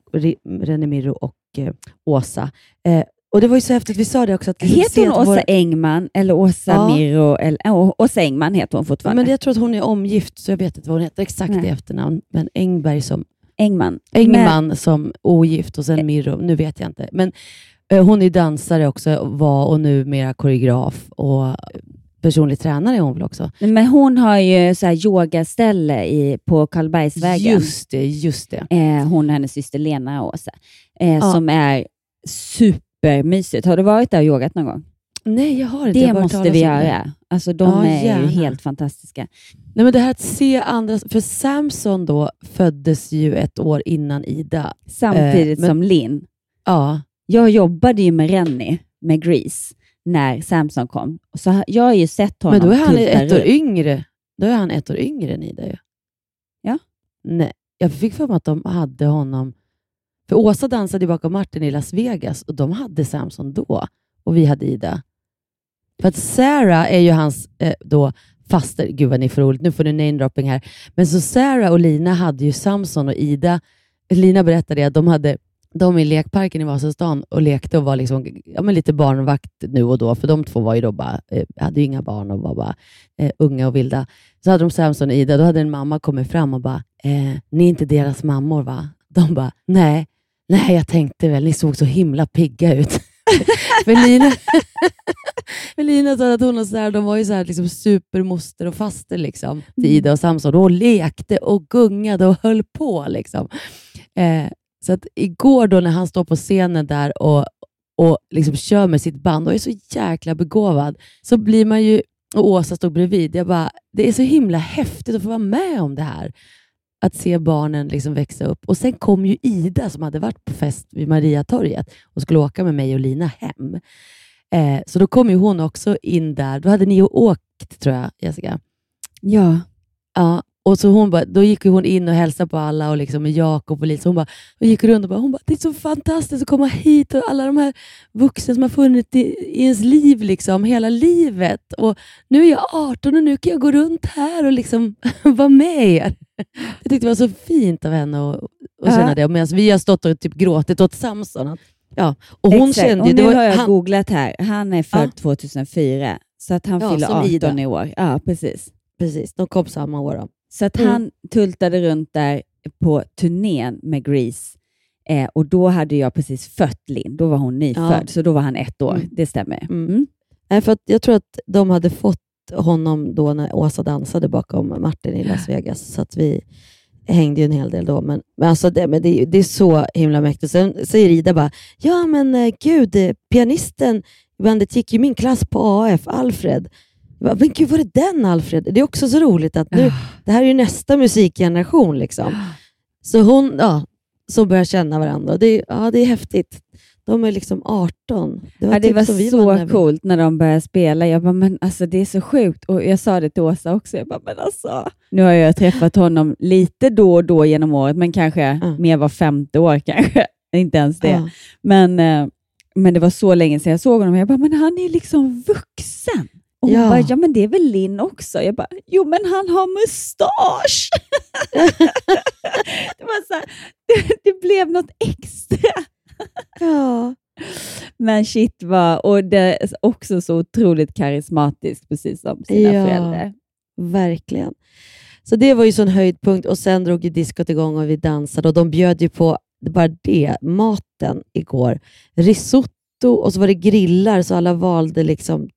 Renny Mirro och eh, Åsa. Eh, och det var ju så häftigt, vi sa det också. Att liksom Heter hon Åsa vår- Engman eller Åsa Ja. Miro? Eller, oh, Åsa Engman heter hon fortfarande. Men jag tror att hon är omgift, så jag vet inte vad hon heter exakt Nej. i efternamn. Men Engberg som Engman. Engman som ogift och sen Mirro, nu vet jag inte. Men eh, hon är dansare också, var och numera koreograf och personlig tränare är hon väl också? Men, men hon har ju så här yogaställe i, på Karlbergsvägen. Just det, just det. Eh, hon och hennes syster Lena och Åsa. Eh, Ja. Som är supermysigt. Har du varit där och yogat någon gång? Nej, jag har inte. Det måste vi det. göra. Alltså, de Ja, är gärna. ju helt fantastiska. Nej, men det här att se andra, för Samson då föddes ju ett år innan Ida. Samtidigt Eh, men- som Linn. Ja, Jag jobbade ju med Rennie, med Grease, när Samson kom. Så jag har ju sett honom men då är han ett år yngre. Då är han ett år yngre än Ida ju. Ja. Nej, jag fick för mig att de hade honom... För Åsa dansade bakom Martin i Las Vegas och de hade Samson då och vi hade Ida. För att Sarah är ju hans eh, då faster. Gud vad ni får roligt. Nu får ni namedropping här. Men så Sarah och Lina hade ju Samson och Ida. Lina berättade att de hade de i lekparken i Vasastan och lekte och var liksom, ja, men lite barnvakt nu och då, för de två var ju då bara, eh, hade ju inga barn och var bara eh, unga och vilda. Så hade de Samson och Ida, då hade en mamma kommit fram och bara, eh, ni är inte deras mammor va? De bara, nej, nej jag tänkte väl, ni såg så himla pigga ut. för Lina, för Lina sa att hon och så här, de var ju så här, liksom supermoster och faster liksom, till Ida och Samson och lekte och gungade och höll på. Liksom. Eh, så att igår då när han står på scenen där och, och liksom kör med sitt band och är så jäkla begåvad, så blir man ju, och Åsa stod bredvid, jag bara, det är så himla häftigt att få vara med om det här. Att se barnen liksom växa upp. Och Sen kom ju Ida som hade varit på fest vid Mariatorget och skulle åka med mig och Lina hem. Eh, så då kom ju hon också in där. Då hade ni åkt, tror jag, Jessica. Ja. Ja, och så hon bara, då gick hon in och hälsade på alla och liksom med Jakob och Lisa. Hon, bara, och gick runt och bara, hon bara, det är så fantastiskt att komma hit och alla de här vuxna som har funnits i, i ens liv liksom, hela livet. Och nu är jag 18 och nu kan jag gå runt här och liksom vara med er. Jag tyckte det var så fint av henne att, känna det. Medan vi har stått och typ gråtit åt Samson. Ja. Och hon Exakt. kände och nu var- har jag han- googlat här. Han är född Ja. 2004, så att han Ja, fyller som 18 Ida. i år. Ja, precis. Precis, de kom samma år. Då. Så att Mm. han tultade runt där på turnén med Grease. Eh, och då hade jag precis fött Linn. Då var hon nyfödd, Ja. så då var han ett år. Mm. Det stämmer. Mm. Mm. Nej, för jag tror att de hade fått honom då när Åsa dansade bakom Martin i Las Vegas, så att vi hängde ju en hel del då. Men, men, alltså det, men det, det är så himla mäktigt. Sen säger Ida bara, ja men eh, gud, eh, pianisten bandet gick ju min klass på AF, Alfred. Men gud, var det den Alfred? Det är också så roligt att nu, det här är ju nästa musikgeneration. Liksom. Så hon, ja, så börjar känna varandra. Det, är- ja, det är häftigt. De är liksom 18. Det var, Ja, det typ var så vi- coolt när de började spela. Jag bara, men alltså det är så sjukt. Och jag sa det till Åsa också. Jag bara, men alltså. Nu har jag träffat honom lite då och då genom året, men kanske mer var femte år kanske. Inte ens det. Ja. Men, eh, men det var så länge sedan jag såg honom. Jag bara, men han är liksom vuxen. Och hon Ja. bara, ja men det är väl Linn också? Jag bara, jo men han har mustasch. det, var så här, det, det blev något extra. Ja. Men shit vad, och det är också så otroligt karismatiskt, precis som sina Ja. föräldrar. Verkligen. Så det var ju sån höjdpunkt och sen drog ju diskot igång och vi dansade och de bjöd ju på bara det, maten igår. Risotto och så var det grillar så alla valde liksom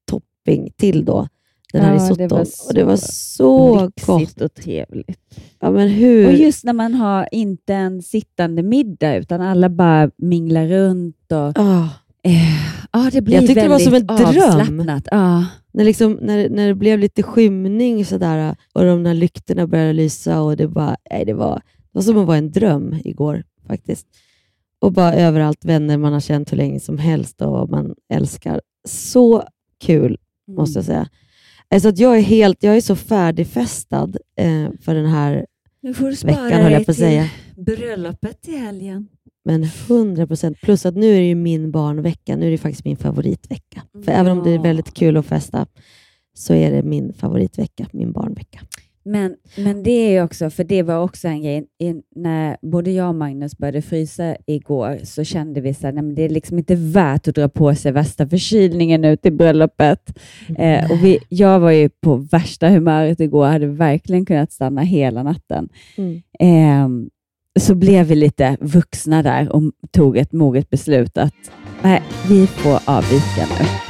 topping till då den här Ja, det risotton. var och det var så gott. och trevligt. Ja, men hur? Och just när man har inte en sittande middag, utan alla bara minglar runt. Och, Ah. eh, ja, det blir Jag tyckte det var som en dröm. Ja. När, liksom, när, när det blev lite skymning sådär, och de där lyktorna började lysa och det, bara, nej, det, var, det var som att vara en dröm igår faktiskt. Och bara överallt vänner man har känt hur länge som helst och man älskar. Så kul måste jag säga. Alltså att jag, är helt, jag är så färdigfestad eh, för den här Nu får du veckan, höll jag på att säga. bröllopet i helgen. Men 100 procent. Plus att nu är det ju min barnvecka. Nu är det faktiskt min favoritvecka. För även om det är väldigt kul att festa så är det min favoritvecka, min barnvecka. Men, men det är också, för det var också en grej, i, när både jag och Magnus började frysa igår så kände vi att det är liksom inte värt att dra på sig värsta förkylningen ut i bröllopet. Eh, och vi, jag var ju på värsta humöret igår, hade verkligen kunnat stanna hela natten. Mm. Eh, så blev vi lite vuxna där och tog ett moget beslut att nej, vi får avvika nu.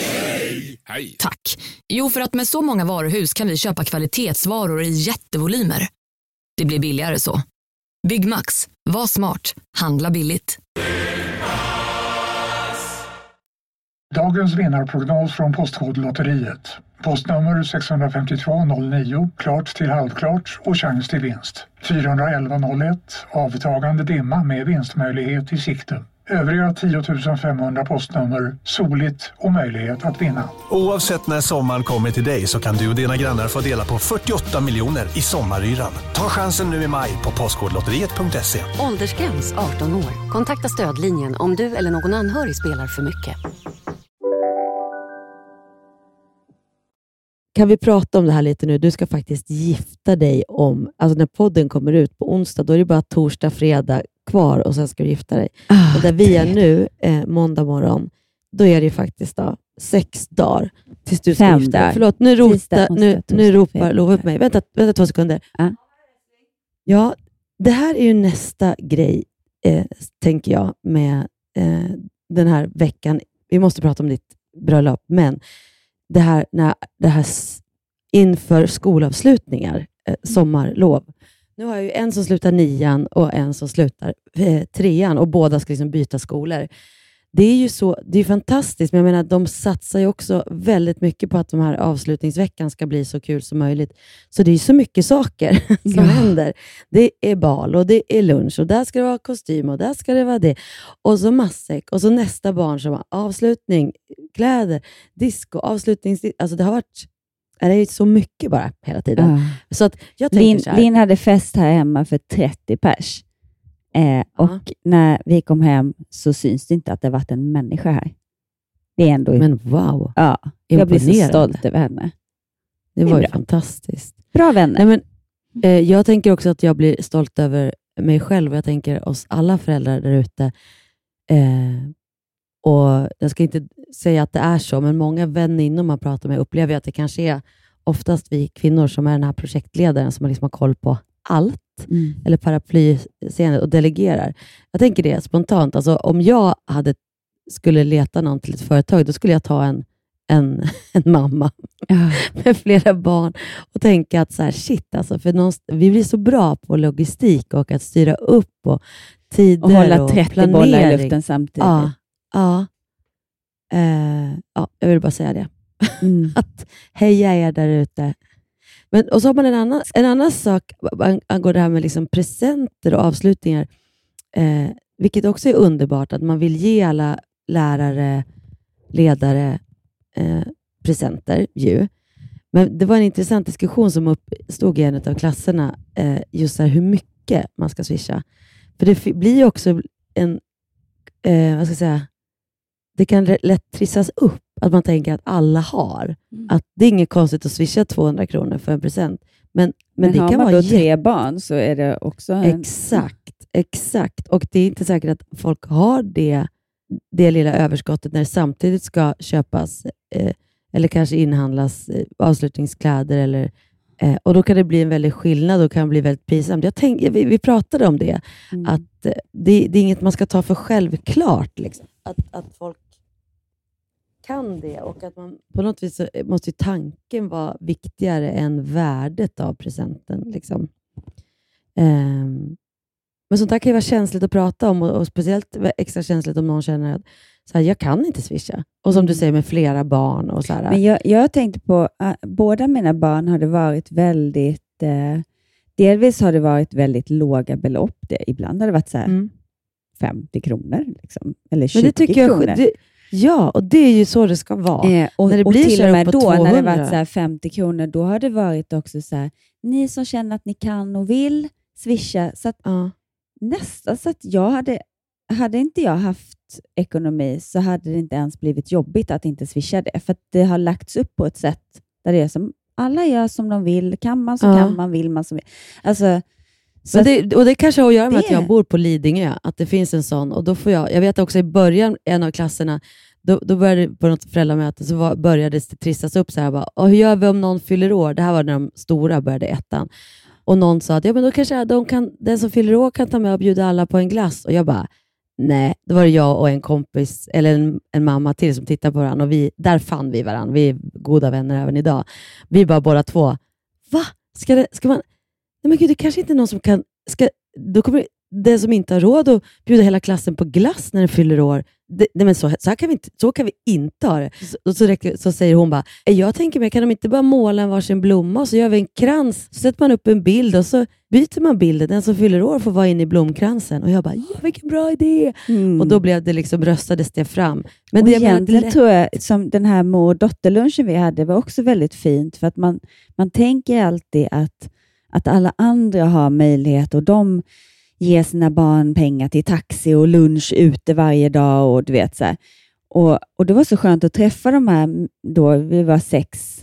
Tack. Jo, för att med så många varuhus kan vi köpa kvalitetsvaror i jättevolymer. Det blir billigare så. Byggmax. Var smart. Handla billigt. Dagens vinnarprognos från Postkodlotteriet. Postnummer 65209, klart till halvklart och chans till vinst. 41101, avtagande dimma med vinstmöjlighet i sikte. Övriga 10 500 postnummer, soligt och möjlighet att vinna. Oavsett när sommaren kommer till dig så kan du och dina grannar få dela på 48 miljoner i sommaryran. Ta chansen nu i maj på Postkodlotteriet.se. Åldersgräns 18 år. Kontakta stödlinjen om du eller någon anhörig spelar för mycket. Kan vi prata om det här lite nu? Du ska faktiskt gifta dig om, alltså när podden kommer ut på onsdag, då är det bara torsdag, fredag kvar och sen ska du gifta dig. Ah, och där vi är nu, eh, måndag morgon, då är det ju faktiskt då, sex dagar tills du ska Fem gifta dig. dagar. Förlåt, nu, rota, Tisdag, onsdag, nu, torsdag, nu ropar. Lova upp mig. Vänta, vänta två sekunder. Ja. Ja, det här är ju nästa grej, eh, tänker jag, med eh, den här veckan. Vi måste prata om ditt bröllop, men det här, när, det här inför skolavslutningar, eh, sommarlov. Nu har jag ju en som slutar nian och en som slutar eh, trean och båda ska liksom byta skolor. Det är ju så, det är fantastiskt, men jag menar, de satsar ju också väldigt mycket på att de här avslutningsveckan ska bli så kul som möjligt. Så det är så mycket saker som Ja. händer. Det är bal och det är lunch och där ska det vara kostym och där ska det vara det. Och så matsäck och så nästa barn som har avslutning, kläder, disco, avslutning. Alltså det har varit det är ju så mycket bara hela tiden. Ja. Så att jag tänker Linn, så här, Linn hade fest här hemma för 30 pers. Eh, och när vi kom hem så syns det inte att det varit en människa här. Det är ändå... Men wow, ja, jag blir så stolt över henne. det är var ju bra. fantastiskt. Bra vänner. Nej, men, eh, jag tänker också att jag blir stolt över mig själv och jag tänker oss alla föräldrar där ute. Eh, och Jag ska inte säga att det är så, men många väninnor man pratar med upplever att det kanske är oftast vi kvinnor som är den här projektledaren som liksom har koll på allt, Mm. eller paraplyseendet och delegerar. Jag tänker det spontant. Alltså, om jag hade, skulle leta någon till ett företag, då skulle jag ta en, en, en mamma med flera barn och tänka att så här, shit, alltså, för vi blir så bra på logistik och att styra upp och tider Och hålla och 30 planering. bollar i luften samtidigt. Ja, ja. Eh, ja, jag vill bara säga det. Mm. att heja er där ute. Men, och så har man en annan, en annan sak ang- angående det här med liksom presenter och avslutningar, eh, vilket också är underbart, att man vill ge alla lärare, ledare eh, presenter. Ju. Men det var en intressant diskussion som uppstod i en av klasserna, eh, just här, hur mycket man ska swisha. För det blir också en, eh, vad ska jag säga, det kan lätt trissas upp, att man tänker att alla har. Att det är inget konstigt att swisha 200 kronor för en present. Men, men, Men, det har kan man vara då tre barn så är det också en... Exakt, exakt. Och det är inte säkert att folk har det, det lilla överskottet när det samtidigt ska köpas eh, eller kanske inhandlas eh, avslutningskläder. Eller, eh, och Då kan det bli en väldig skillnad och kan bli väldigt pinsamt. Jag tänk, vi, vi pratade om det, Mm. att eh, det, det är inget man ska ta för självklart. Liksom. Att, att folk kan det och att man på något vis så måste ju tanken vara viktigare än värdet av presenten. Liksom. Ehm, men sånt där kan ju vara känsligt att prata om och, och speciellt extra känsligt om någon känner att så här, jag kan inte swisha. Och som du säger med flera barn. och så här, Men jag, jag tänkte på, uh, båda mina barn har det varit väldigt, eh, delvis har det varit väldigt låga belopp. Det, ibland har det varit så här 50 kronor, liksom, eller 20 Mm. Men det tycker kronor. jag, det, ja, och det är ju så det ska vara. Eh, och, när det och blir till och med då, när det 200. varit så här 50 kronor, då har det varit också så här, ni som känner att ni kan och vill swisha. Så att nästan så att jag hade, hade inte jag haft ekonomi så hade det inte ens blivit jobbigt att inte swisha det. För att det har lagts upp på ett sätt där det är som alla gör som de vill. Kan man så Ja. kan man, vill man så vill. Alltså, så Men att- det, och det kanske har att göra med att det- jag bor på Lidingö, att det finns en sån. Och då får jag, jag vet också i början, en av klasserna, då, då började på något föräldramöte, så var, började det trissas upp så här, bara, "Och hur gör vi om någon fyller år? Det här var när de stora började ettan. Och någon sa att ja, men då kanske de kan, den som fyller år kan ta med och bjuda alla på en glass. Och jag bara, Nej, då var det jag och en kompis, eller en, en mamma till, som tittade på varandra och vi, där fann vi varandra. Vi är goda vänner även idag. Vi bara båda två, va? Ska, det, ska man... Nej men gud, det kanske inte är någon som kan... Ska, då kommer den som inte har råd att bjuda hela klassen på glass när den fyller år, det, nej men så, så, här kan vi inte, så kan vi inte ha det. Så, så, räcker, så säger hon bara, jag tänker mig, kan de inte bara måla en varsin blomma och så gör vi en krans, så sätter man upp en bild och så byter man bilden. Den som fyller år får vara inne i blomkransen. Och jag bara, ja vilken bra idé! Mm. Och då blev det liksom, röstades det fram. Men och det, jag menar, tror jag, som den här mor och dotterlunchen vi hade, var också väldigt fint, för att man, man tänker alltid att, att alla andra har möjlighet och de ger sina barn pengar till taxi och lunch ute varje dag och du vet så här. Och, och det var så skönt att träffa de här, då vi var sex,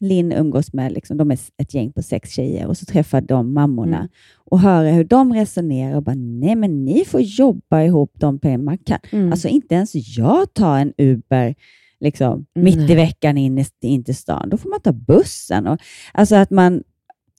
Linn umgås med, liksom, de är ett gäng på sex tjejer och så träffade de mammorna Mm. och höra hur de resonerar och bara, nej men ni får jobba ihop de pengar man kan. Mm. Alltså inte ens jag tar en Uber liksom, mitt i veckan in, i, in till stan. Då får man ta bussen. Och, alltså att man,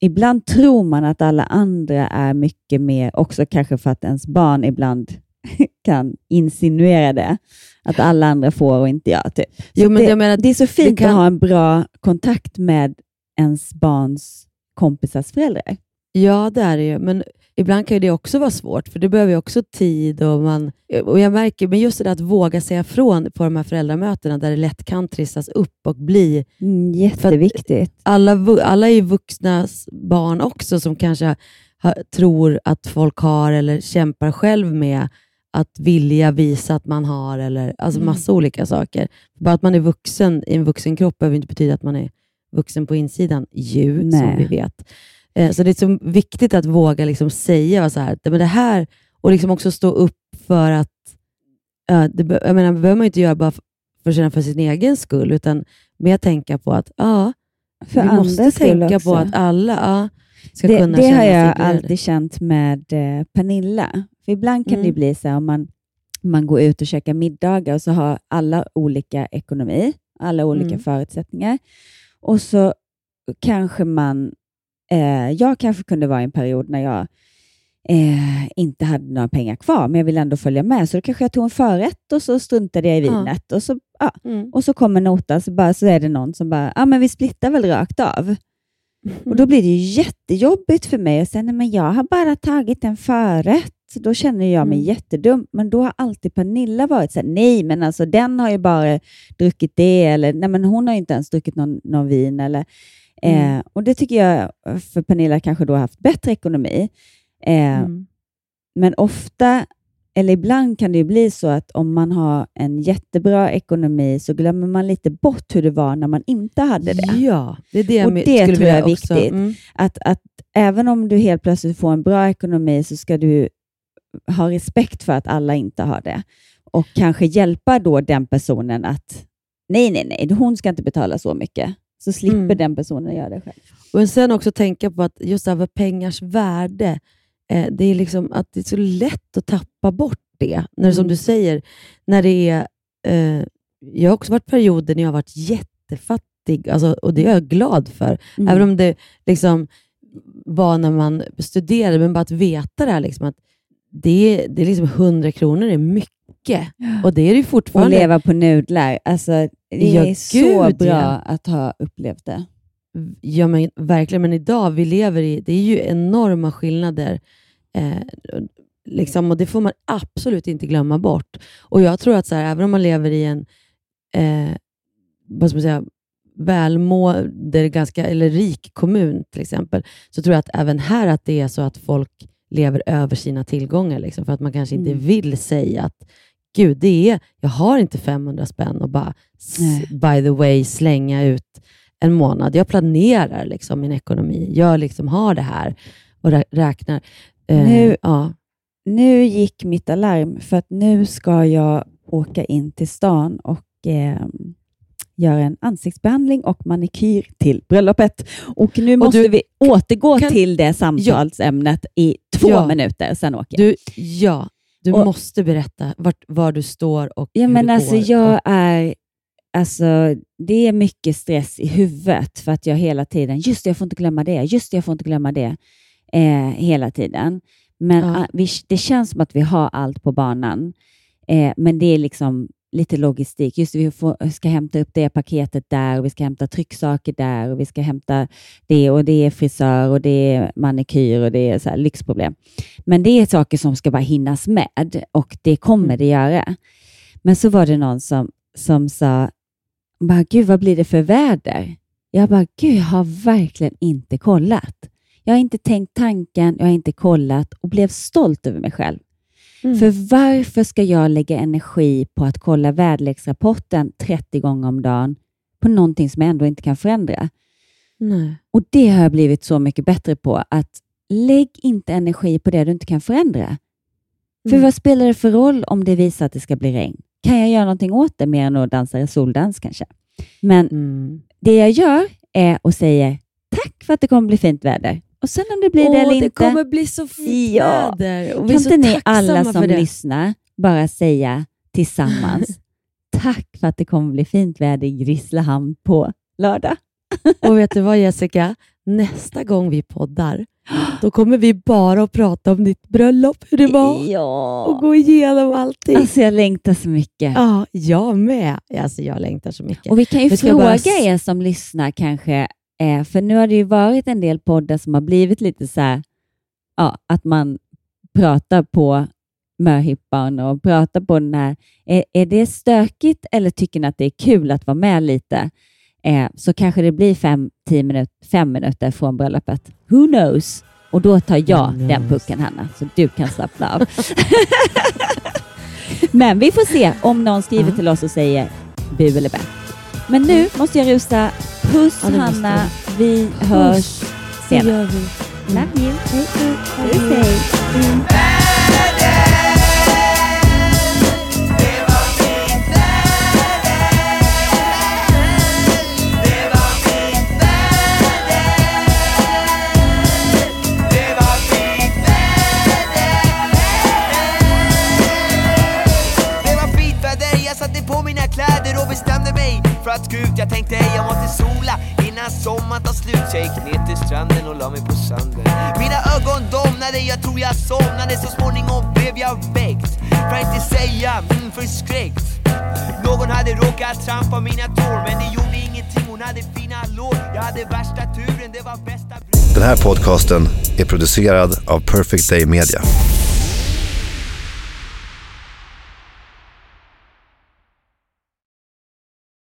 ibland tror man att alla andra är mycket mer, också kanske för att ens barn ibland kan insinuera det, att alla andra får och inte jag. Typ. Jo, men det, jag menar, det är så fint kan- att ha en bra kontakt med ens barns kompisars föräldrar. Ja, det är det ju. Men ibland kan det också vara svårt, för det behöver ju också tid. Och, man, och jag märker, men just det där att våga säga ifrån på de här föräldramötena, där det lätt kan trissas upp och bli... Mm, jätteviktigt. Alla, alla är ju vuxnas barn också, som kanske har, tror att folk har, eller kämpar själv med att vilja visa att man har, eller alltså Mm. massa olika saker. Bara att man är vuxen i en vuxen kropp behöver inte betyda att man är vuxen på insidan, ju, som vi vet. Eh, Så det är så viktigt att våga liksom säga så här, men det här, och liksom också stå upp för att, ja, det, jag menar, det behöver man ju inte göra bara för, för sin egen skull, utan mer tänka på att ja, För vi måste tänka också. på att alla ja, ska det, kunna det känna har sig jag inkluderade. alltid känt med eh, Pernilla. För ibland kan det Mm. bli så här om man, man går ut och käkar middagar och så har alla olika ekonomi, alla olika Mm. förutsättningar. Och så kanske man, eh, jag kanske kunde vara i en period när jag eh, inte hade några pengar kvar, men jag ville ändå följa med. Så då kanske jag tog en förrätt och så struntade jag i Ja. vinet. Och, så, ja. Mm. och så kommer notan, så, bara, så är det någon som bara, ja men vi splittar väl rakt av. Och Då blir det ju jättejobbigt för mig att säga, nej men jag har bara tagit en förrätt. Då känner jag mig Mm. jättedum. Men då har alltid Pernilla varit så här, nej men alltså den har ju bara druckit det, eller nej men hon har ju inte ens druckit någon, någon vin. Eller, Mm. eh, och Det tycker jag, för Pernilla kanske då har haft bättre ekonomi. Eh, Mm. Men ofta, eller ibland kan det bli så att om man har en jättebra ekonomi så glömmer man lite bort hur det var när man inte hade det. Ja, det är det Och det skulle tror jag är viktigt. mm. Att, att även om du helt plötsligt får en bra ekonomi så ska du ha respekt för att alla inte har det. Och kanske hjälpa då den personen att nej, nej, nej, hon ska inte betala så mycket. Så slipper Mm. den personen göra det själv. Och sen också tänka på att just med pengars värde, eh, det är liksom att det är så lätt att tappa bort det. När, Som Mm. du säger, när det är... Eh, jag har också varit perioder när jag har varit jättefattig, alltså, och det är jag glad för. Mm. Även om det liksom var när man studerade, men bara att veta det här, liksom, att det är, det är liksom 100 kronor är mycket. Och det är det Och fortfarande. leva på nudlar. Alltså, det Ja, är så gud, bra ja. att ha upplevt det. Ja, men verkligen. Men idag, vi lever i, det är ju enorma skillnader. Eh, liksom, och Det får man absolut inte glömma bort. Och Jag tror att så här, även om man lever i en eh, vad ska man säga, välmående, ganska, eller rik kommun till exempel, så tror jag att även här att det är så att folk lever över sina tillgångar. Liksom, för att man kanske inte Mm. vill säga att Gud, det är, jag har inte 500 spänn och bara, Nej. by the way, slänga ut en månad. Jag planerar liksom min ekonomi. Jag liksom har det här och rä- räknar. Eh, Nu- ja. Nu gick mitt alarm för att nu ska jag åka in till stan och eh, göra en ansiktsbehandling och manikyr till bröllopet. Och nu måste du vi återgå kan- till det samtalsämnet i två Ja. minuter, sen åker. Du, ja, du Och- måste berätta vart, var du står och Ja, hur men det alltså går. jag är... Alltså, det är mycket stress i huvudet för att jag hela tiden, just det, jag får inte glömma det, just det, jag får inte glömma det, eh, hela tiden. Men Ja. ah, vi, det känns som att vi har allt på banan. Eh, men det är liksom lite logistik. Just vi får, ska hämta upp det paketet där och vi ska hämta trycksaker där och vi ska hämta det och det är frisör och det är manikyr och det är så lyxproblem. Men det är saker som ska bara hinnas med och det kommer det göra. Men så var det någon som, som sa, bara, gud vad blir det för väder? Jag bara, gud jag har verkligen inte kollat. Jag har inte tänkt tanken, jag har inte kollat och blev stolt över mig själv. För varför ska jag lägga energi på att kolla väderleksrapporten 30 gånger om dagen på någonting som jag ändå inte kan förändra? Nej. Och det har jag blivit så mycket bättre på. Att lägg inte energi på det du inte kan förändra. För Mm. vad spelar det för roll om det visar att det ska bli regn? Kan jag göra någonting åt det mer än att dansa soldans kanske? Men Mm. det jag gör är att säga tack för att det kommer bli fint väder. Och sen om det blir det Åh, eller det inte. kommer bli så fint ja. väder. Och vi är Kan så inte ni alla som det. lyssnar bara säga tillsammans tack för att det kommer bli fint väder i Grisslehamn på lördag. Och vet du vad Jessica? Nästa gång vi poddar, då kommer vi bara att prata om ditt bröllop, hur det var Ja. och gå igenom allting. Alltså jag längtar så mycket. Ja, jag med. Alltså, jag längtar så mycket. Och vi kan ju Vi fråga bara er som lyssnar kanske, eh, för nu har det ju varit en del poddar som har blivit lite så här, ja, att man pratar på möhippan och pratar på den här. Är, är det stökigt eller tycker ni att det är kul att vara med lite? Eh, så kanske det blir fem, tio minut, fem minuter från bröllopet. Who knows? Och då tar jag Who den knows? pucken, Hanna, så du kan slappna av. Men vi får se om någon skriver till oss och säger bu eller bä. Men nu måste jag rusa. Puss Ja, det Hanna. Vi hörs Det senare. gör vi. Love you. Puss, hej. För att gå ut Jag tänkte jag måste sola. Innan sommaren tar slut Så jag gick ner till stranden och la mig på sanden. Mina ögon domnade, jag tror jag somnade. Så småningom blev jag väckt. För att inte säga mm, förskräckt. Någon hade råkat trampa mina tår Men det gjorde ingenting, hon hade fina lår. Jag hade värsta turen, det var bästa Den här podcasten är producerad av Perfect Day Media.